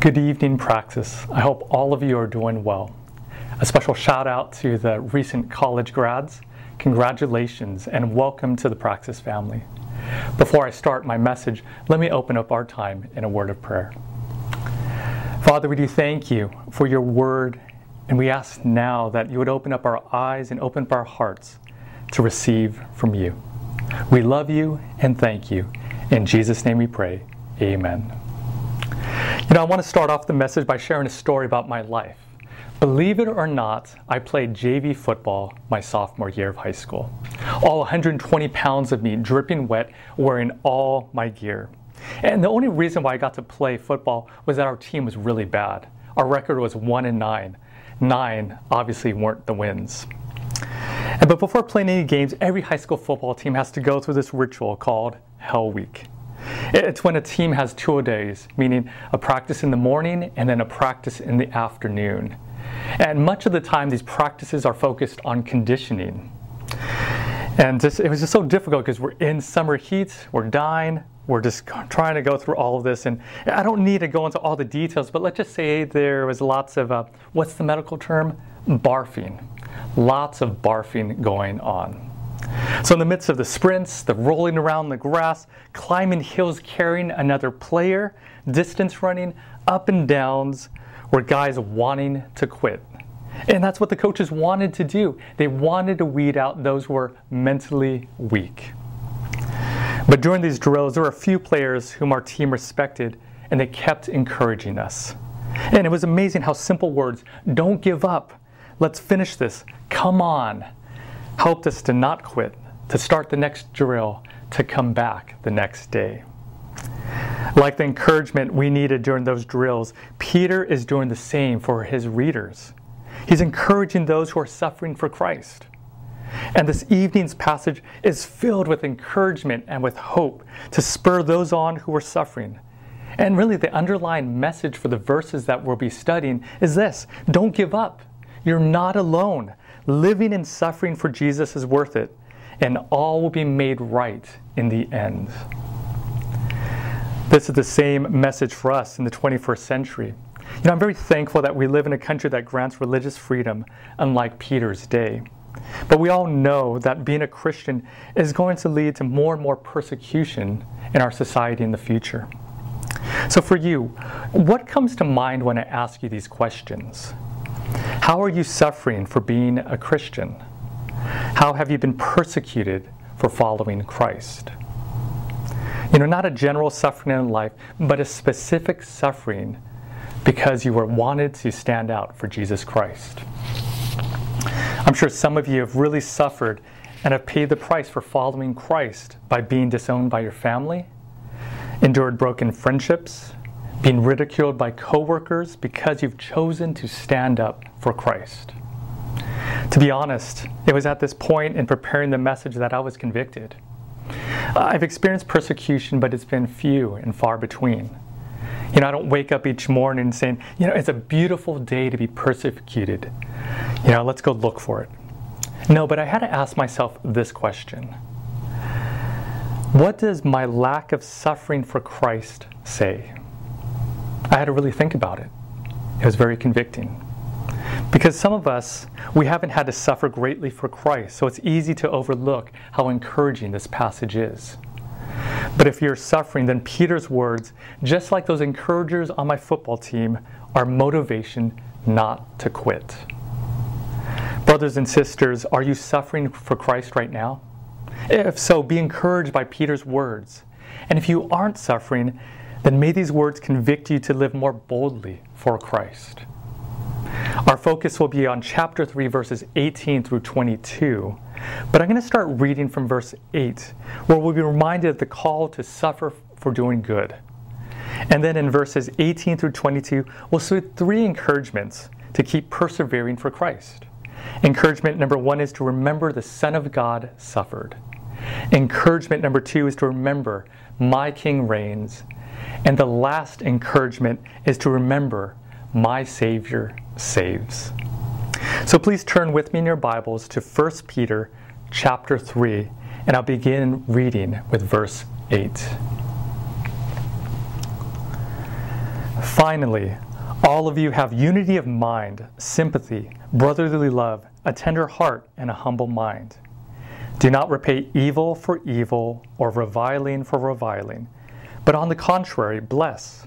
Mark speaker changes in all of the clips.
Speaker 1: Good evening, Praxis. I hope all of you are doing well. A special shout out to the recent college grads. Congratulations and welcome to the Praxis family. Before I start my message, let me open up our time in a word of prayer. Father, we do thank you for your word, and we ask now that you would open up our eyes and open up our hearts to receive from you. We love you and thank you. In Jesus' name we pray. Amen. You know, I want to start off the message by sharing a story about my life. Believe it or not, I played JV football my sophomore year of high school. All 120 pounds of me dripping wet, wearing all my gear. And the only reason why I got to play football was that our team was really bad. Our record was 1 and 9. 9 obviously weren't the wins. But before playing any games, every high school football team has to go through this ritual called Hell Week. It's when a team has two days, meaning a practice in the morning and then a practice in the afternoon. And much of the time, these practices are focused on conditioning. And just, it was just so difficult because we're in summer heat, we're dying, we're just trying to go through all of this. And I don't need to go into all the details, but let's just say there was lots of, uh, what's the medical term? Barfing. Lots of barfing going on. So, in the midst of the sprints, the rolling around the grass, climbing hills carrying another player, distance running, up and downs, were guys wanting to quit. And that's what the coaches wanted to do. They wanted to weed out those who were mentally weak. But during these drills, there were a few players whom our team respected, and they kept encouraging us. And it was amazing how simple words don't give up, let's finish this, come on helped us to not quit, to start the next drill, to come back the next day. Like the encouragement we needed during those drills, Peter is doing the same for his readers. He's encouraging those who are suffering for Christ. And this evening's passage is filled with encouragement and with hope to spur those on who are suffering. And really, the underlying message for the verses that we'll be studying is this don't give up. You're not alone. Living and suffering for Jesus is worth it, and all will be made right in the end. This is the same message for us in the 21st century. You know, I'm very thankful that we live in a country that grants religious freedom, unlike Peter's day. But we all know that being a Christian is going to lead to more and more persecution in our society in the future. So, for you, what comes to mind when I ask you these questions? How are you suffering for being a Christian? How have you been persecuted for following Christ? You know, not a general suffering in life, but a specific suffering because you were wanted to stand out for Jesus Christ. I'm sure some of you have really suffered and have paid the price for following Christ by being disowned by your family, endured broken friendships, being ridiculed by coworkers because you've chosen to stand up for Christ. To be honest, it was at this point in preparing the message that I was convicted. I've experienced persecution, but it's been few and far between. You know, I don't wake up each morning saying, you know, it's a beautiful day to be persecuted. You know, let's go look for it. No, but I had to ask myself this question What does my lack of suffering for Christ say? I had to really think about it. It was very convicting. Because some of us, we haven't had to suffer greatly for Christ, so it's easy to overlook how encouraging this passage is. But if you're suffering, then Peter's words, just like those encouragers on my football team, are motivation not to quit. Brothers and sisters, are you suffering for Christ right now? If so, be encouraged by Peter's words. And if you aren't suffering, then may these words convict you to live more boldly for Christ. Our focus will be on chapter 3, verses 18 through 22. But I'm going to start reading from verse 8, where we'll be reminded of the call to suffer for doing good. And then in verses 18 through 22, we'll see three encouragements to keep persevering for Christ. Encouragement number one is to remember the Son of God suffered. Encouragement number two is to remember my King reigns. And the last encouragement is to remember my Savior saves. So please turn with me in your Bibles to 1 Peter chapter 3, and I'll begin reading with verse 8. Finally, all of you have unity of mind, sympathy, brotherly love, a tender heart, and a humble mind. Do not repay evil for evil or reviling for reviling, but on the contrary, bless.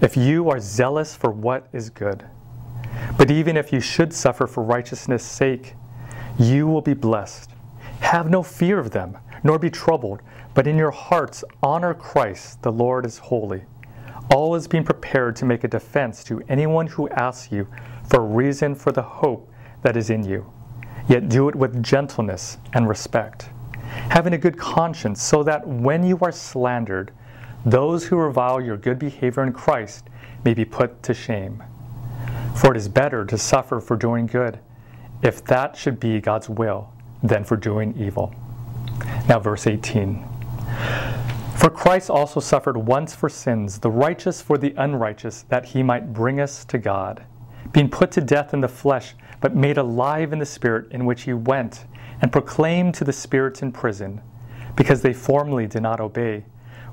Speaker 1: if you are zealous for what is good? But even if you should suffer for righteousness' sake, you will be blessed. Have no fear of them, nor be troubled, but in your hearts honor Christ, the Lord is holy always being prepared to make a defense to anyone who asks you for a reason for the hope that is in you. Yet do it with gentleness and respect, having a good conscience, so that when you are slandered, those who revile your good behavior in Christ may be put to shame. For it is better to suffer for doing good, if that should be God's will, than for doing evil. Now, verse 18. For Christ also suffered once for sins, the righteous for the unrighteous, that he might bring us to God, being put to death in the flesh, but made alive in the Spirit, in which he went and proclaimed to the spirits in prison, because they formerly did not obey,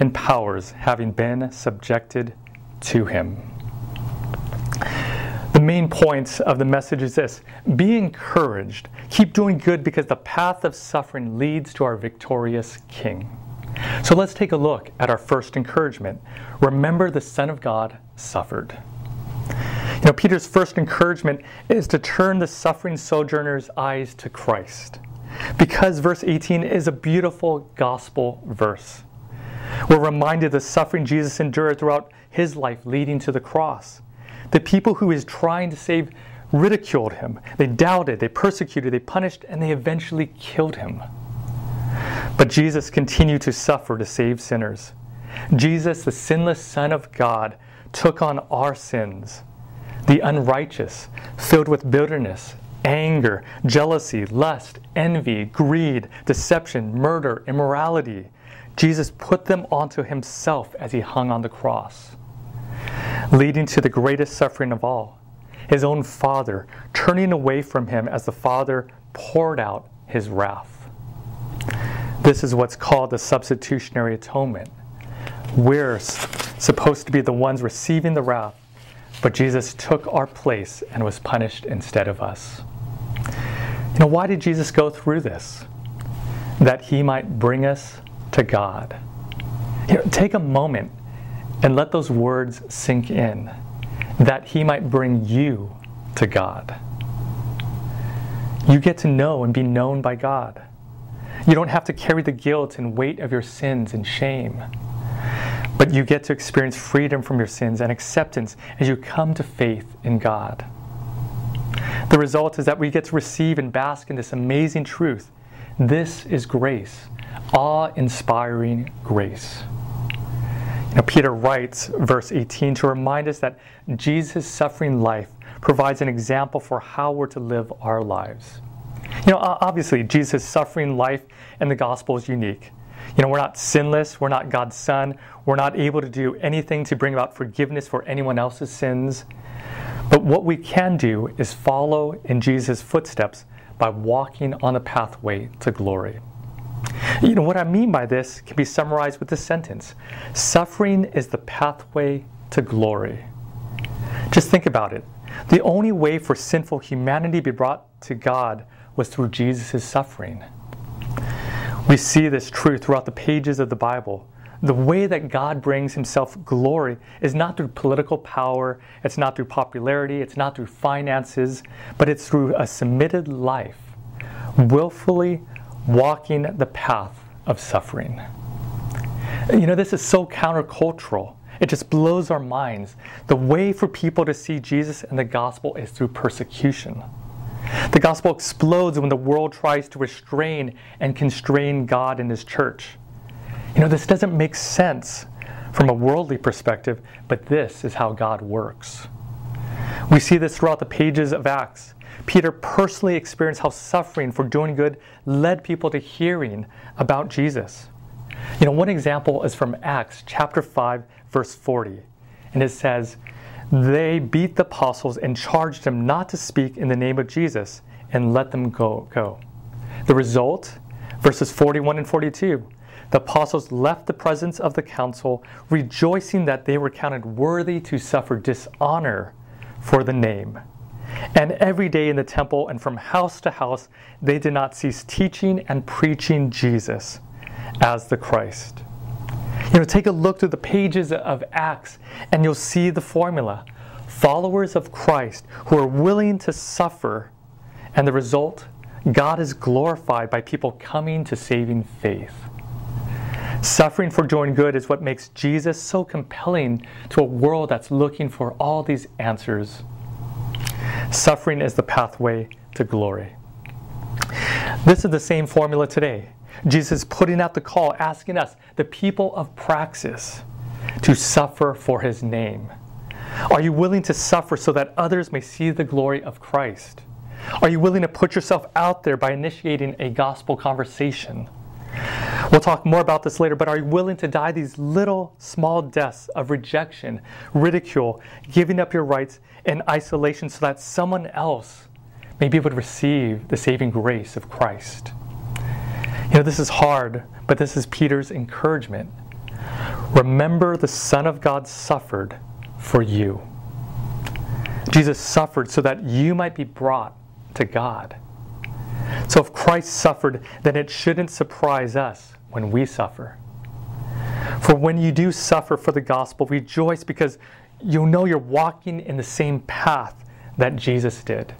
Speaker 1: and powers having been subjected to him. The main point of the message is this be encouraged. Keep doing good because the path of suffering leads to our victorious King. So let's take a look at our first encouragement. Remember, the Son of God suffered. You know, Peter's first encouragement is to turn the suffering sojourner's eyes to Christ. Because verse 18 is a beautiful gospel verse. We're reminded of the suffering Jesus endured throughout his life leading to the cross. The people who he was trying to save ridiculed him, they doubted, they persecuted, they punished, and they eventually killed him. But Jesus continued to suffer to save sinners. Jesus, the sinless Son of God, took on our sins. The unrighteous, filled with bitterness, anger, jealousy, lust, envy, greed, deception, murder, immorality. Jesus put them onto himself as he hung on the cross, leading to the greatest suffering of all his own Father turning away from him as the Father poured out his wrath. This is what's called the substitutionary atonement. We're supposed to be the ones receiving the wrath, but Jesus took our place and was punished instead of us. You know, why did Jesus go through this? That he might bring us to God. You know, take a moment and let those words sink in. That he might bring you to God. You get to know and be known by God. You don't have to carry the guilt and weight of your sins and shame. But you get to experience freedom from your sins and acceptance as you come to faith in God. The result is that we get to receive and bask in this amazing truth. This is grace, awe inspiring grace. You know, Peter writes, verse 18, to remind us that Jesus' suffering life provides an example for how we're to live our lives. You know, obviously, Jesus' suffering life in the gospel is unique. You know, we're not sinless, we're not God's son, we're not able to do anything to bring about forgiveness for anyone else's sins. But what we can do is follow in Jesus' footsteps by walking on the pathway to glory. You know, what I mean by this can be summarized with this sentence Suffering is the pathway to glory. Just think about it. The only way for sinful humanity to be brought to God was through Jesus' suffering. We see this truth throughout the pages of the Bible. the way that God brings himself glory is not through political power, it's not through popularity, it's not through finances, but it's through a submitted life, willfully walking the path of suffering. You know, this is so countercultural. It just blows our minds. The way for people to see Jesus and the gospel is through persecution. The gospel explodes when the world tries to restrain and constrain God and His church. You know, this doesn't make sense from a worldly perspective, but this is how God works. We see this throughout the pages of Acts. Peter personally experienced how suffering for doing good led people to hearing about Jesus. You know, one example is from Acts chapter 5, verse 40. And it says, They beat the apostles and charged them not to speak in the name of Jesus and let them go. go. The result, verses 41 and 42. The apostles left the presence of the council, rejoicing that they were counted worthy to suffer dishonor for the name. And every day in the temple and from house to house, they did not cease teaching and preaching Jesus as the Christ. You know, take a look through the pages of Acts and you'll see the formula. Followers of Christ who are willing to suffer, and the result, God is glorified by people coming to saving faith. Suffering for doing good is what makes Jesus so compelling to a world that's looking for all these answers. Suffering is the pathway to glory. This is the same formula today. Jesus putting out the call, asking us, the people of Praxis, to suffer for his name. Are you willing to suffer so that others may see the glory of Christ? Are you willing to put yourself out there by initiating a gospel conversation? We'll talk more about this later, but are you willing to die these little small deaths of rejection, ridicule, giving up your rights, and isolation so that someone else may be able to receive the saving grace of Christ? You know, this is hard, but this is Peter's encouragement. Remember, the Son of God suffered for you. Jesus suffered so that you might be brought to God. So if Christ suffered, then it shouldn't surprise us when we suffer. For when you do suffer for the gospel, rejoice because you know you're walking in the same path that Jesus did.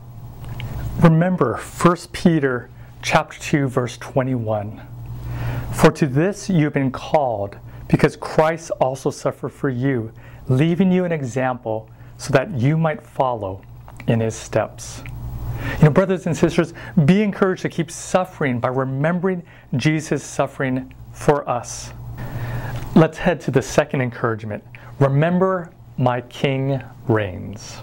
Speaker 1: Remember 1 Peter chapter 2 verse 21. For to this you've been called because Christ also suffered for you, leaving you an example so that you might follow in his steps. You know, brothers and sisters, be encouraged to keep suffering by remembering Jesus' suffering for us. Let's head to the second encouragement. Remember, my King reigns.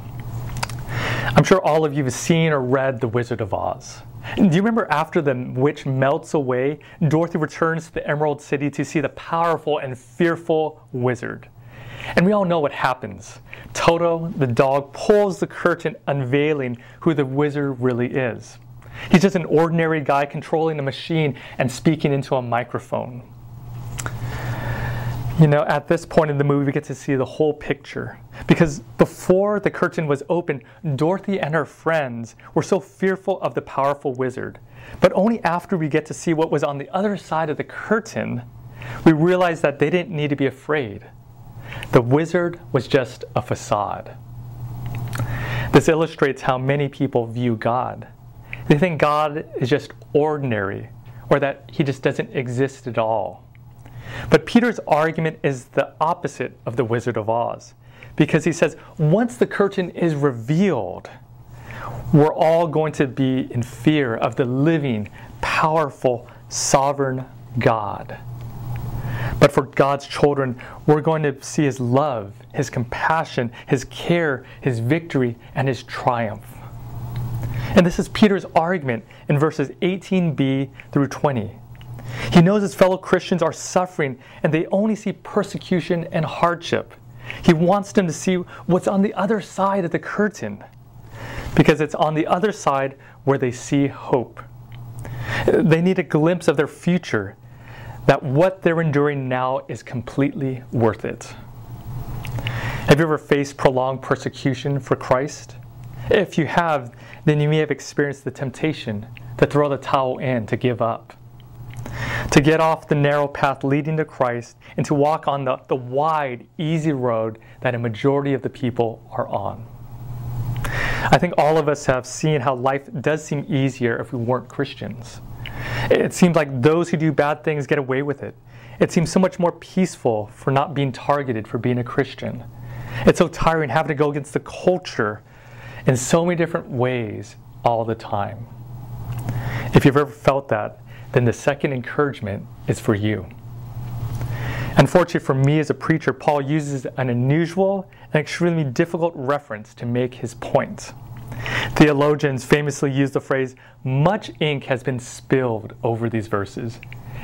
Speaker 1: I'm sure all of you have seen or read The Wizard of Oz. Do you remember after the witch melts away, Dorothy returns to the Emerald City to see the powerful and fearful wizard? And we all know what happens. Toto, the dog, pulls the curtain, unveiling who the wizard really is. He's just an ordinary guy controlling a machine and speaking into a microphone. You know, at this point in the movie, we get to see the whole picture. Because before the curtain was open, Dorothy and her friends were so fearful of the powerful wizard. But only after we get to see what was on the other side of the curtain, we realize that they didn't need to be afraid. The wizard was just a facade. This illustrates how many people view God. They think God is just ordinary, or that he just doesn't exist at all. But Peter's argument is the opposite of the Wizard of Oz because he says once the curtain is revealed, we're all going to be in fear of the living, powerful, sovereign God. But for God's children, we're going to see His love, His compassion, His care, His victory, and His triumph. And this is Peter's argument in verses 18b through 20. He knows his fellow Christians are suffering and they only see persecution and hardship. He wants them to see what's on the other side of the curtain because it's on the other side where they see hope. They need a glimpse of their future, that what they're enduring now is completely worth it. Have you ever faced prolonged persecution for Christ? If you have, then you may have experienced the temptation to throw the towel in, to give up. To get off the narrow path leading to Christ and to walk on the, the wide, easy road that a majority of the people are on. I think all of us have seen how life does seem easier if we weren't Christians. It seems like those who do bad things get away with it. It seems so much more peaceful for not being targeted for being a Christian. It's so tiring having to go against the culture in so many different ways all the time. If you've ever felt that, then the second encouragement is for you. Unfortunately, for me as a preacher, Paul uses an unusual and extremely difficult reference to make his point. Theologians famously use the phrase, much ink has been spilled over these verses,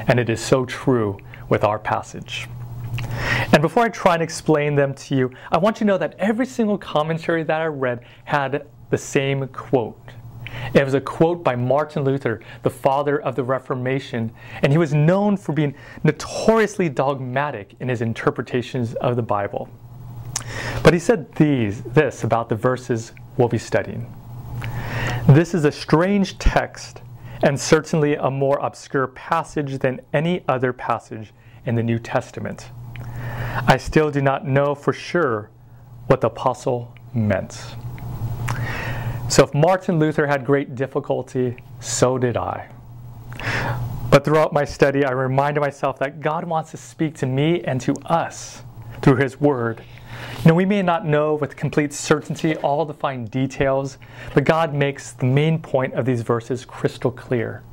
Speaker 1: and it is so true with our passage. And before I try and explain them to you, I want you to know that every single commentary that I read had the same quote. It was a quote by Martin Luther, the father of the Reformation, and he was known for being notoriously dogmatic in his interpretations of the Bible. But he said these, this about the verses we'll be studying. This is a strange text and certainly a more obscure passage than any other passage in the New Testament. I still do not know for sure what the apostle meant. So if Martin Luther had great difficulty, so did I. But throughout my study, I reminded myself that God wants to speak to me and to us through His Word. Know, we may not know with complete certainty all the fine details, but God makes the main point of these verses crystal clear.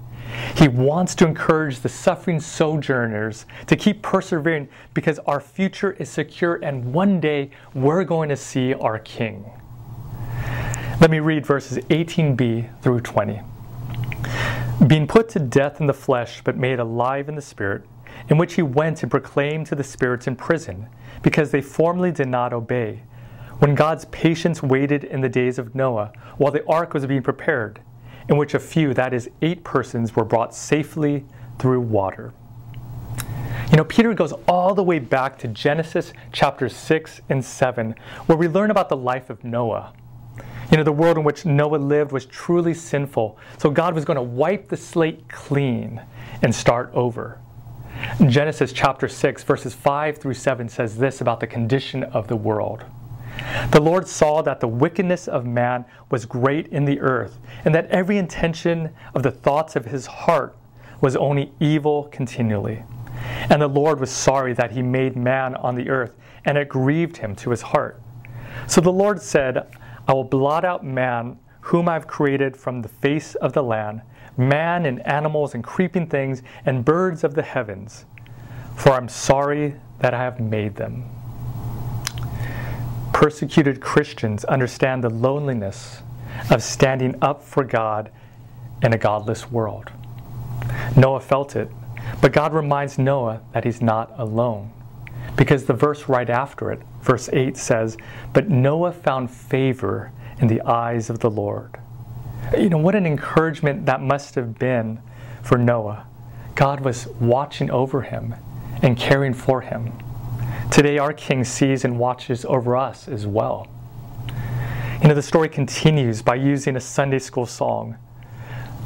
Speaker 1: He wants to encourage the suffering sojourners to keep persevering because our future is secure and one day we're going to see our King. Let me read verses 18b through 20. Being put to death in the flesh, but made alive in the Spirit, in which he went and proclaimed to the spirits in prison, because they formerly did not obey, when God's patience waited in the days of Noah, while the ark was being prepared, in which a few, that is, eight persons, were brought safely through water. You know, Peter goes all the way back to Genesis chapters 6 and 7, where we learn about the life of Noah. You know, the world in which Noah lived was truly sinful, so God was going to wipe the slate clean and start over. Genesis chapter 6, verses 5 through 7 says this about the condition of the world. The Lord saw that the wickedness of man was great in the earth, and that every intention of the thoughts of his heart was only evil continually. And the Lord was sorry that he made man on the earth, and it grieved him to his heart. So the Lord said, I will blot out man, whom I've created from the face of the land, man and animals and creeping things and birds of the heavens, for I'm sorry that I have made them. Persecuted Christians understand the loneliness of standing up for God in a godless world. Noah felt it, but God reminds Noah that he's not alone. Because the verse right after it, verse 8 says, But Noah found favor in the eyes of the Lord. You know, what an encouragement that must have been for Noah. God was watching over him and caring for him. Today, our King sees and watches over us as well. You know, the story continues by using a Sunday school song.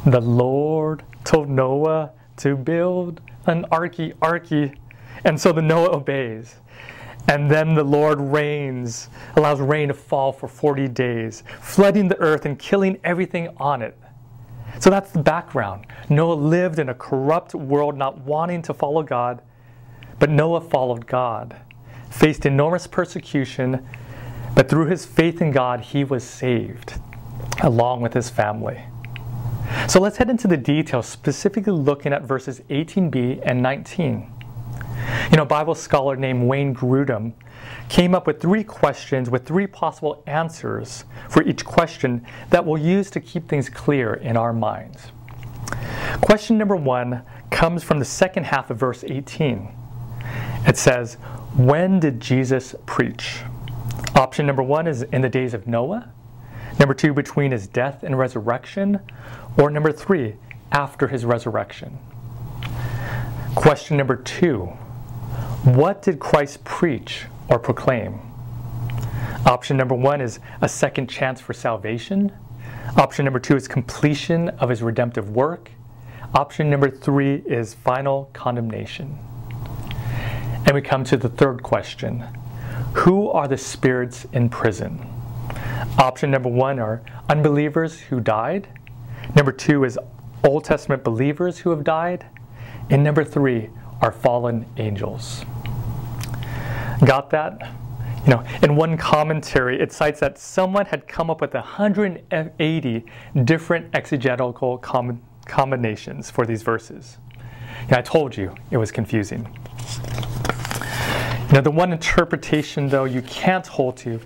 Speaker 1: The Lord told Noah to build an arky arky and so the Noah obeys. And then the Lord rains, allows rain to fall for 40 days, flooding the earth and killing everything on it. So that's the background. Noah lived in a corrupt world, not wanting to follow God, but Noah followed God, faced enormous persecution, but through his faith in God, he was saved, along with his family. So let's head into the details, specifically looking at verses 18b and 19. You know, Bible scholar named Wayne Grudem came up with three questions with three possible answers for each question that we'll use to keep things clear in our minds. Question number one comes from the second half of verse 18. It says, When did Jesus preach? Option number one is in the days of Noah. Number two, between his death and resurrection. Or number three, after his resurrection. Question number two what did Christ preach or proclaim? Option number one is a second chance for salvation. Option number two is completion of his redemptive work. Option number three is final condemnation. And we come to the third question Who are the spirits in prison? Option number one are unbelievers who died. Number two is Old Testament believers who have died. And number three are fallen angels. Got that? You know, in one commentary, it cites that someone had come up with 180 different exegetical com- combinations for these verses. Yeah, I told you it was confusing. Now, the one interpretation, though, you can't hold to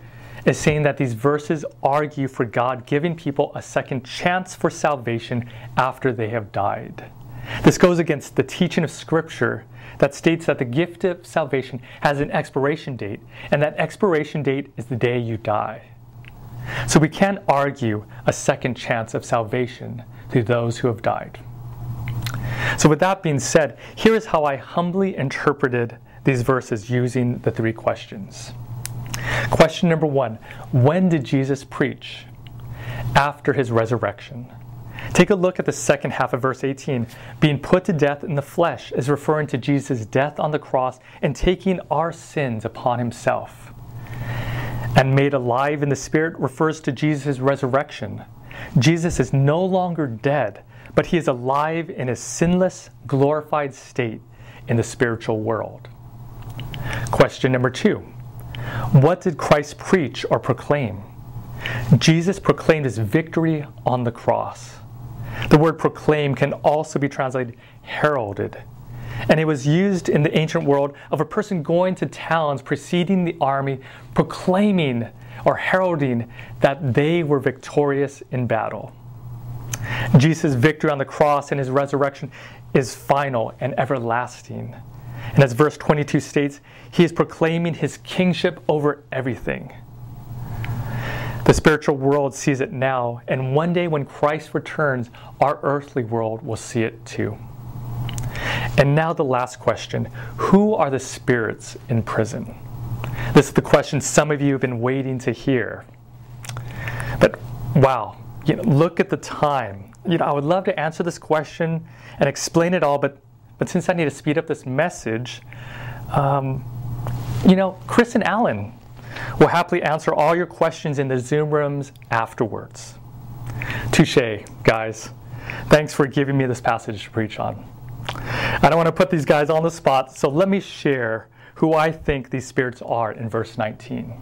Speaker 1: is saying that these verses argue for God giving people a second chance for salvation after they have died. This goes against the teaching of Scripture that states that the gift of salvation has an expiration date, and that expiration date is the day you die. So we can't argue a second chance of salvation to those who have died. So, with that being said, here is how I humbly interpreted these verses using the three questions. Question number one When did Jesus preach? After his resurrection. Take a look at the second half of verse 18. Being put to death in the flesh is referring to Jesus' death on the cross and taking our sins upon himself. And made alive in the Spirit refers to Jesus' resurrection. Jesus is no longer dead, but he is alive in a sinless, glorified state in the spiritual world. Question number two What did Christ preach or proclaim? Jesus proclaimed his victory on the cross. The word proclaim can also be translated heralded. And it was used in the ancient world of a person going to towns preceding the army, proclaiming or heralding that they were victorious in battle. Jesus' victory on the cross and his resurrection is final and everlasting. And as verse 22 states, he is proclaiming his kingship over everything. The spiritual world sees it now, and one day when Christ returns, our earthly world will see it too. And now, the last question Who are the spirits in prison? This is the question some of you have been waiting to hear. But wow, you know, look at the time. You know, I would love to answer this question and explain it all, but, but since I need to speed up this message, um, you know, Chris and Alan We'll happily answer all your questions in the Zoom rooms afterwards. Touche, guys. Thanks for giving me this passage to preach on. I don't want to put these guys on the spot, so let me share who I think these spirits are in verse 19.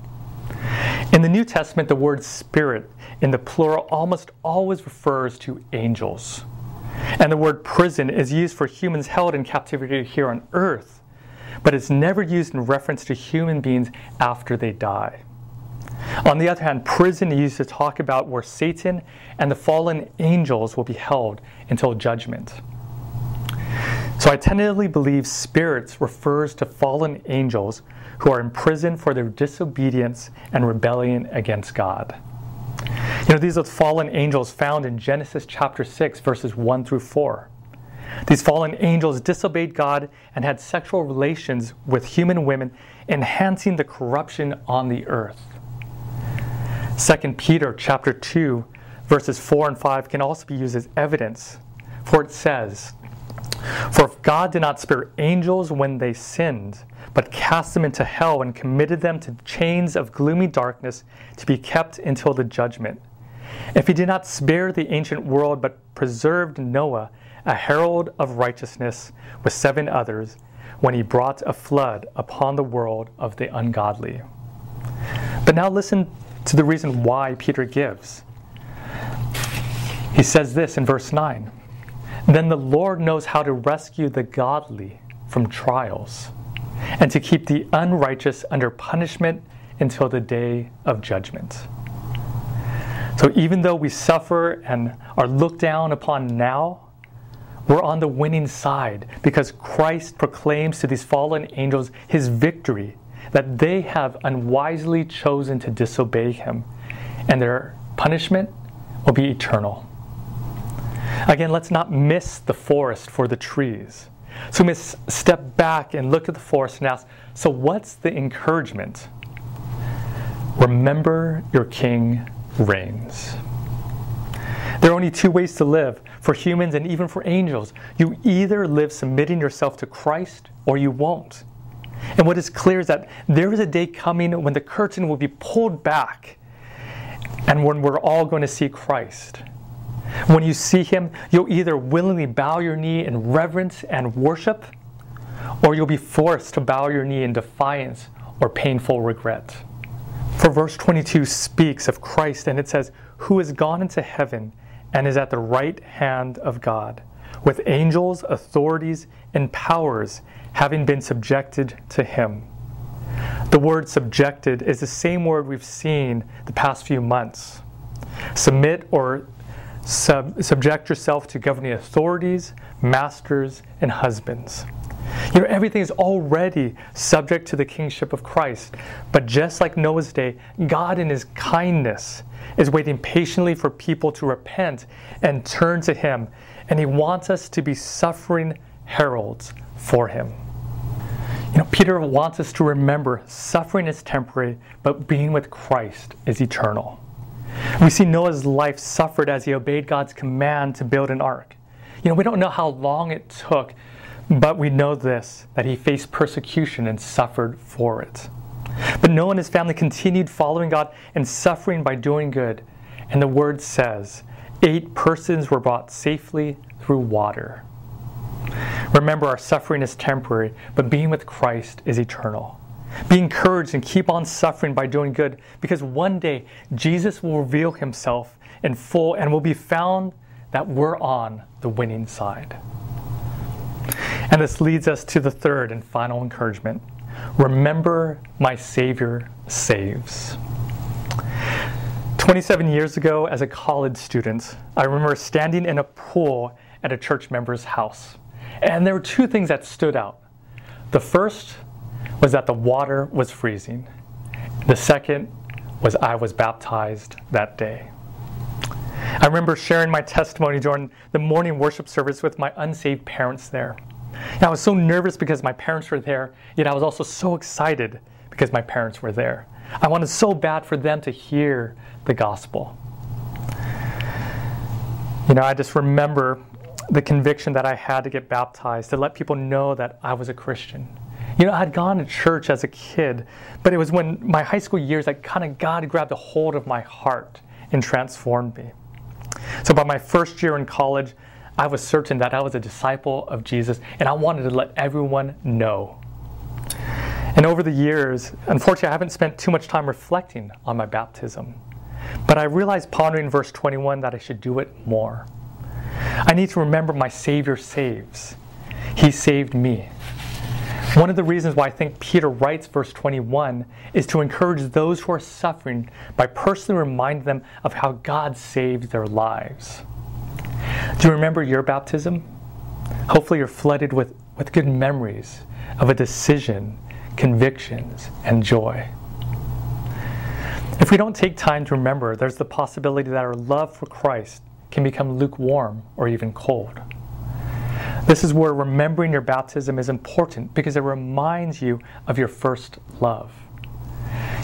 Speaker 1: In the New Testament, the word spirit in the plural almost always refers to angels. And the word prison is used for humans held in captivity here on earth but it's never used in reference to human beings after they die. On the other hand, prison is used to talk about where Satan and the fallen angels will be held until judgment. So I tentatively believe spirits refers to fallen angels who are imprisoned for their disobedience and rebellion against God. You know, these are the fallen angels found in Genesis chapter 6, verses 1 through 4. These fallen angels disobeyed God and had sexual relations with human women, enhancing the corruption on the earth. 2 Peter chapter 2 verses 4 and 5 can also be used as evidence. For it says, For if God did not spare angels when they sinned, but cast them into hell and committed them to chains of gloomy darkness to be kept until the judgment. If he did not spare the ancient world, but preserved Noah, a herald of righteousness with seven others, when he brought a flood upon the world of the ungodly. But now listen to the reason why Peter gives. He says this in verse 9 Then the Lord knows how to rescue the godly from trials, and to keep the unrighteous under punishment until the day of judgment. So even though we suffer and are looked down upon now, we're on the winning side because Christ proclaims to these fallen angels his victory, that they have unwisely chosen to disobey him, and their punishment will be eternal. Again, let's not miss the forest for the trees. So we must step back and look at the forest and ask so, what's the encouragement? Remember your king reigns. There are only two ways to live for humans and even for angels. You either live submitting yourself to Christ or you won't. And what is clear is that there is a day coming when the curtain will be pulled back and when we're all going to see Christ. When you see him, you'll either willingly bow your knee in reverence and worship, or you'll be forced to bow your knee in defiance or painful regret. For verse 22 speaks of Christ and it says, Who has gone into heaven and is at the right hand of God, with angels, authorities, and powers having been subjected to him. The word subjected is the same word we've seen the past few months. Submit or sub- subject yourself to governing authorities, masters, and husbands. You know, everything is already subject to the kingship of Christ. But just like Noah's day, God, in His kindness, is waiting patiently for people to repent and turn to Him. And He wants us to be suffering heralds for Him. You know, Peter wants us to remember suffering is temporary, but being with Christ is eternal. We see Noah's life suffered as he obeyed God's command to build an ark. You know, we don't know how long it took, but we know this that he faced persecution and suffered for it. But Noah and his family continued following God and suffering by doing good. And the word says, eight persons were brought safely through water. Remember, our suffering is temporary, but being with Christ is eternal. Be encouraged and keep on suffering by doing good, because one day Jesus will reveal himself in full and will be found that we're on the winning side. And this leads us to the third and final encouragement Remember, my Savior saves. 27 years ago, as a college student, I remember standing in a pool at a church member's house. And there were two things that stood out. The first was that the water was freezing, the second was I was baptized that day. I remember sharing my testimony during the morning worship service with my unsaved parents there. And I was so nervous because my parents were there, yet I was also so excited because my parents were there. I wanted so bad for them to hear the gospel. You know, I just remember the conviction that I had to get baptized, to let people know that I was a Christian. You know, I'd gone to church as a kid, but it was when my high school years that kind of God grabbed a hold of my heart and transformed me. So by my first year in college, I was certain that I was a disciple of Jesus and I wanted to let everyone know. And over the years, unfortunately, I haven't spent too much time reflecting on my baptism. But I realized pondering verse 21 that I should do it more. I need to remember my Savior saves. He saved me. One of the reasons why I think Peter writes verse 21 is to encourage those who are suffering by personally reminding them of how God saved their lives. Do you remember your baptism? Hopefully, you're flooded with, with good memories of a decision, convictions, and joy. If we don't take time to remember, there's the possibility that our love for Christ can become lukewarm or even cold. This is where remembering your baptism is important because it reminds you of your first love.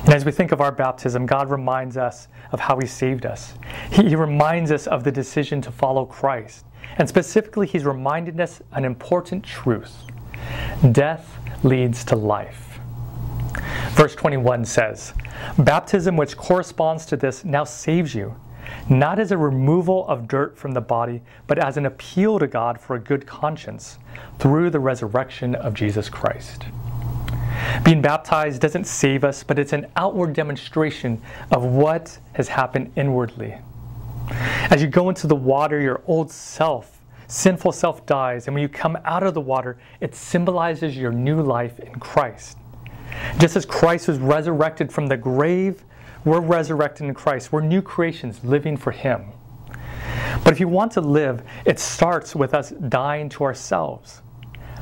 Speaker 1: And as we think of our baptism, God reminds us of how He saved us. He, he reminds us of the decision to follow Christ. And specifically, He's reminded us an important truth death leads to life. Verse 21 says, Baptism, which corresponds to this, now saves you not as a removal of dirt from the body, but as an appeal to God for a good conscience through the resurrection of Jesus Christ. Being baptized doesn't save us, but it's an outward demonstration of what has happened inwardly. As you go into the water, your old self, sinful self dies, and when you come out of the water, it symbolizes your new life in Christ. Just as Christ was resurrected from the grave we're resurrected in Christ. We're new creations living for Him. But if you want to live, it starts with us dying to ourselves.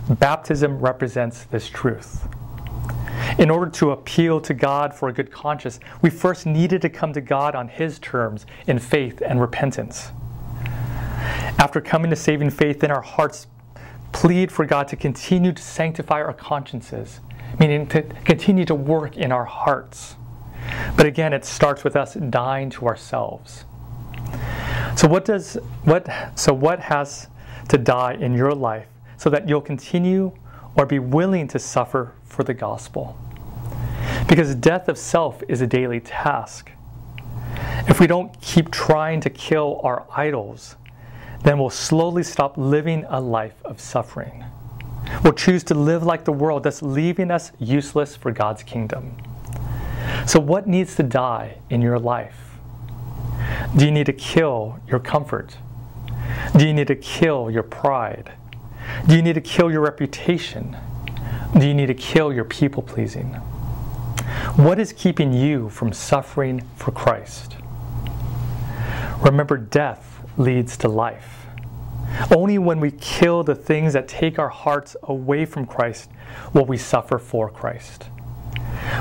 Speaker 1: Baptism represents this truth. In order to appeal to God for a good conscience, we first needed to come to God on His terms in faith and repentance. After coming to saving faith in our hearts, plead for God to continue to sanctify our consciences, meaning to continue to work in our hearts. But again, it starts with us dying to ourselves. So what does what so what has to die in your life so that you'll continue or be willing to suffer for the gospel? Because death of self is a daily task. If we don't keep trying to kill our idols, then we'll slowly stop living a life of suffering. We'll choose to live like the world, thus leaving us useless for God's kingdom. So, what needs to die in your life? Do you need to kill your comfort? Do you need to kill your pride? Do you need to kill your reputation? Do you need to kill your people pleasing? What is keeping you from suffering for Christ? Remember, death leads to life. Only when we kill the things that take our hearts away from Christ will we suffer for Christ.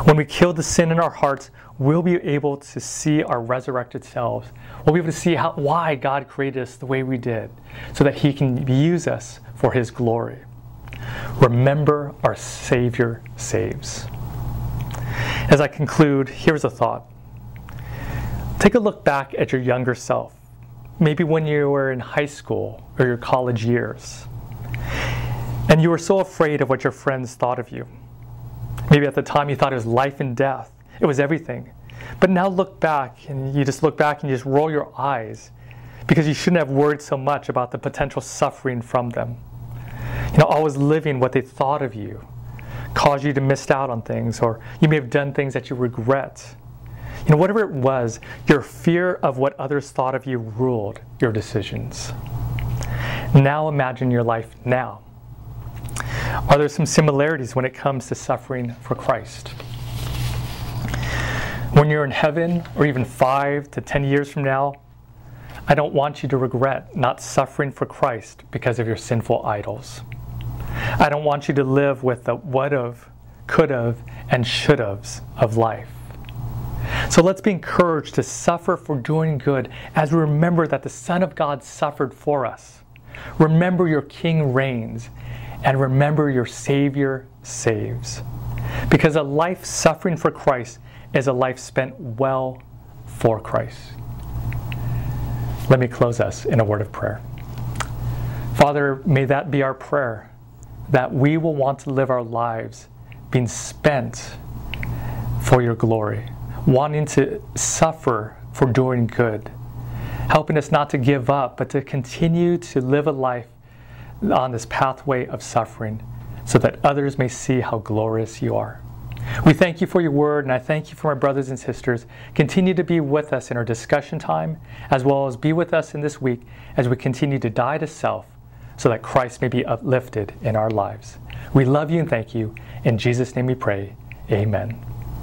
Speaker 1: When we kill the sin in our hearts, we'll be able to see our resurrected selves. We'll be able to see how, why God created us the way we did, so that He can use us for His glory. Remember, our Savior saves. As I conclude, here's a thought. Take a look back at your younger self, maybe when you were in high school or your college years, and you were so afraid of what your friends thought of you. Maybe at the time you thought it was life and death, it was everything. But now look back and you just look back and you just roll your eyes because you shouldn't have worried so much about the potential suffering from them. You know, always living what they thought of you caused you to miss out on things, or you may have done things that you regret. You know, whatever it was, your fear of what others thought of you ruled your decisions. Now imagine your life now. Are there some similarities when it comes to suffering for Christ? When you're in heaven, or even five to ten years from now, I don't want you to regret not suffering for Christ because of your sinful idols. I don't want you to live with the would have, could have, and should haves of life. So let's be encouraged to suffer for doing good as we remember that the Son of God suffered for us. Remember your King reigns and remember your Savior saves. Because a life suffering for Christ is a life spent well for Christ. Let me close us in a word of prayer. Father, may that be our prayer, that we will want to live our lives being spent for your glory, wanting to suffer for doing good, helping us not to give up, but to continue to live a life on this pathway of suffering so that others may see how glorious you are. We thank you for your word, and I thank you for my brothers and sisters. Continue to be with us in our discussion time, as well as be with us in this week as we continue to die to self so that Christ may be uplifted in our lives. We love you and thank you. In Jesus' name we pray. Amen.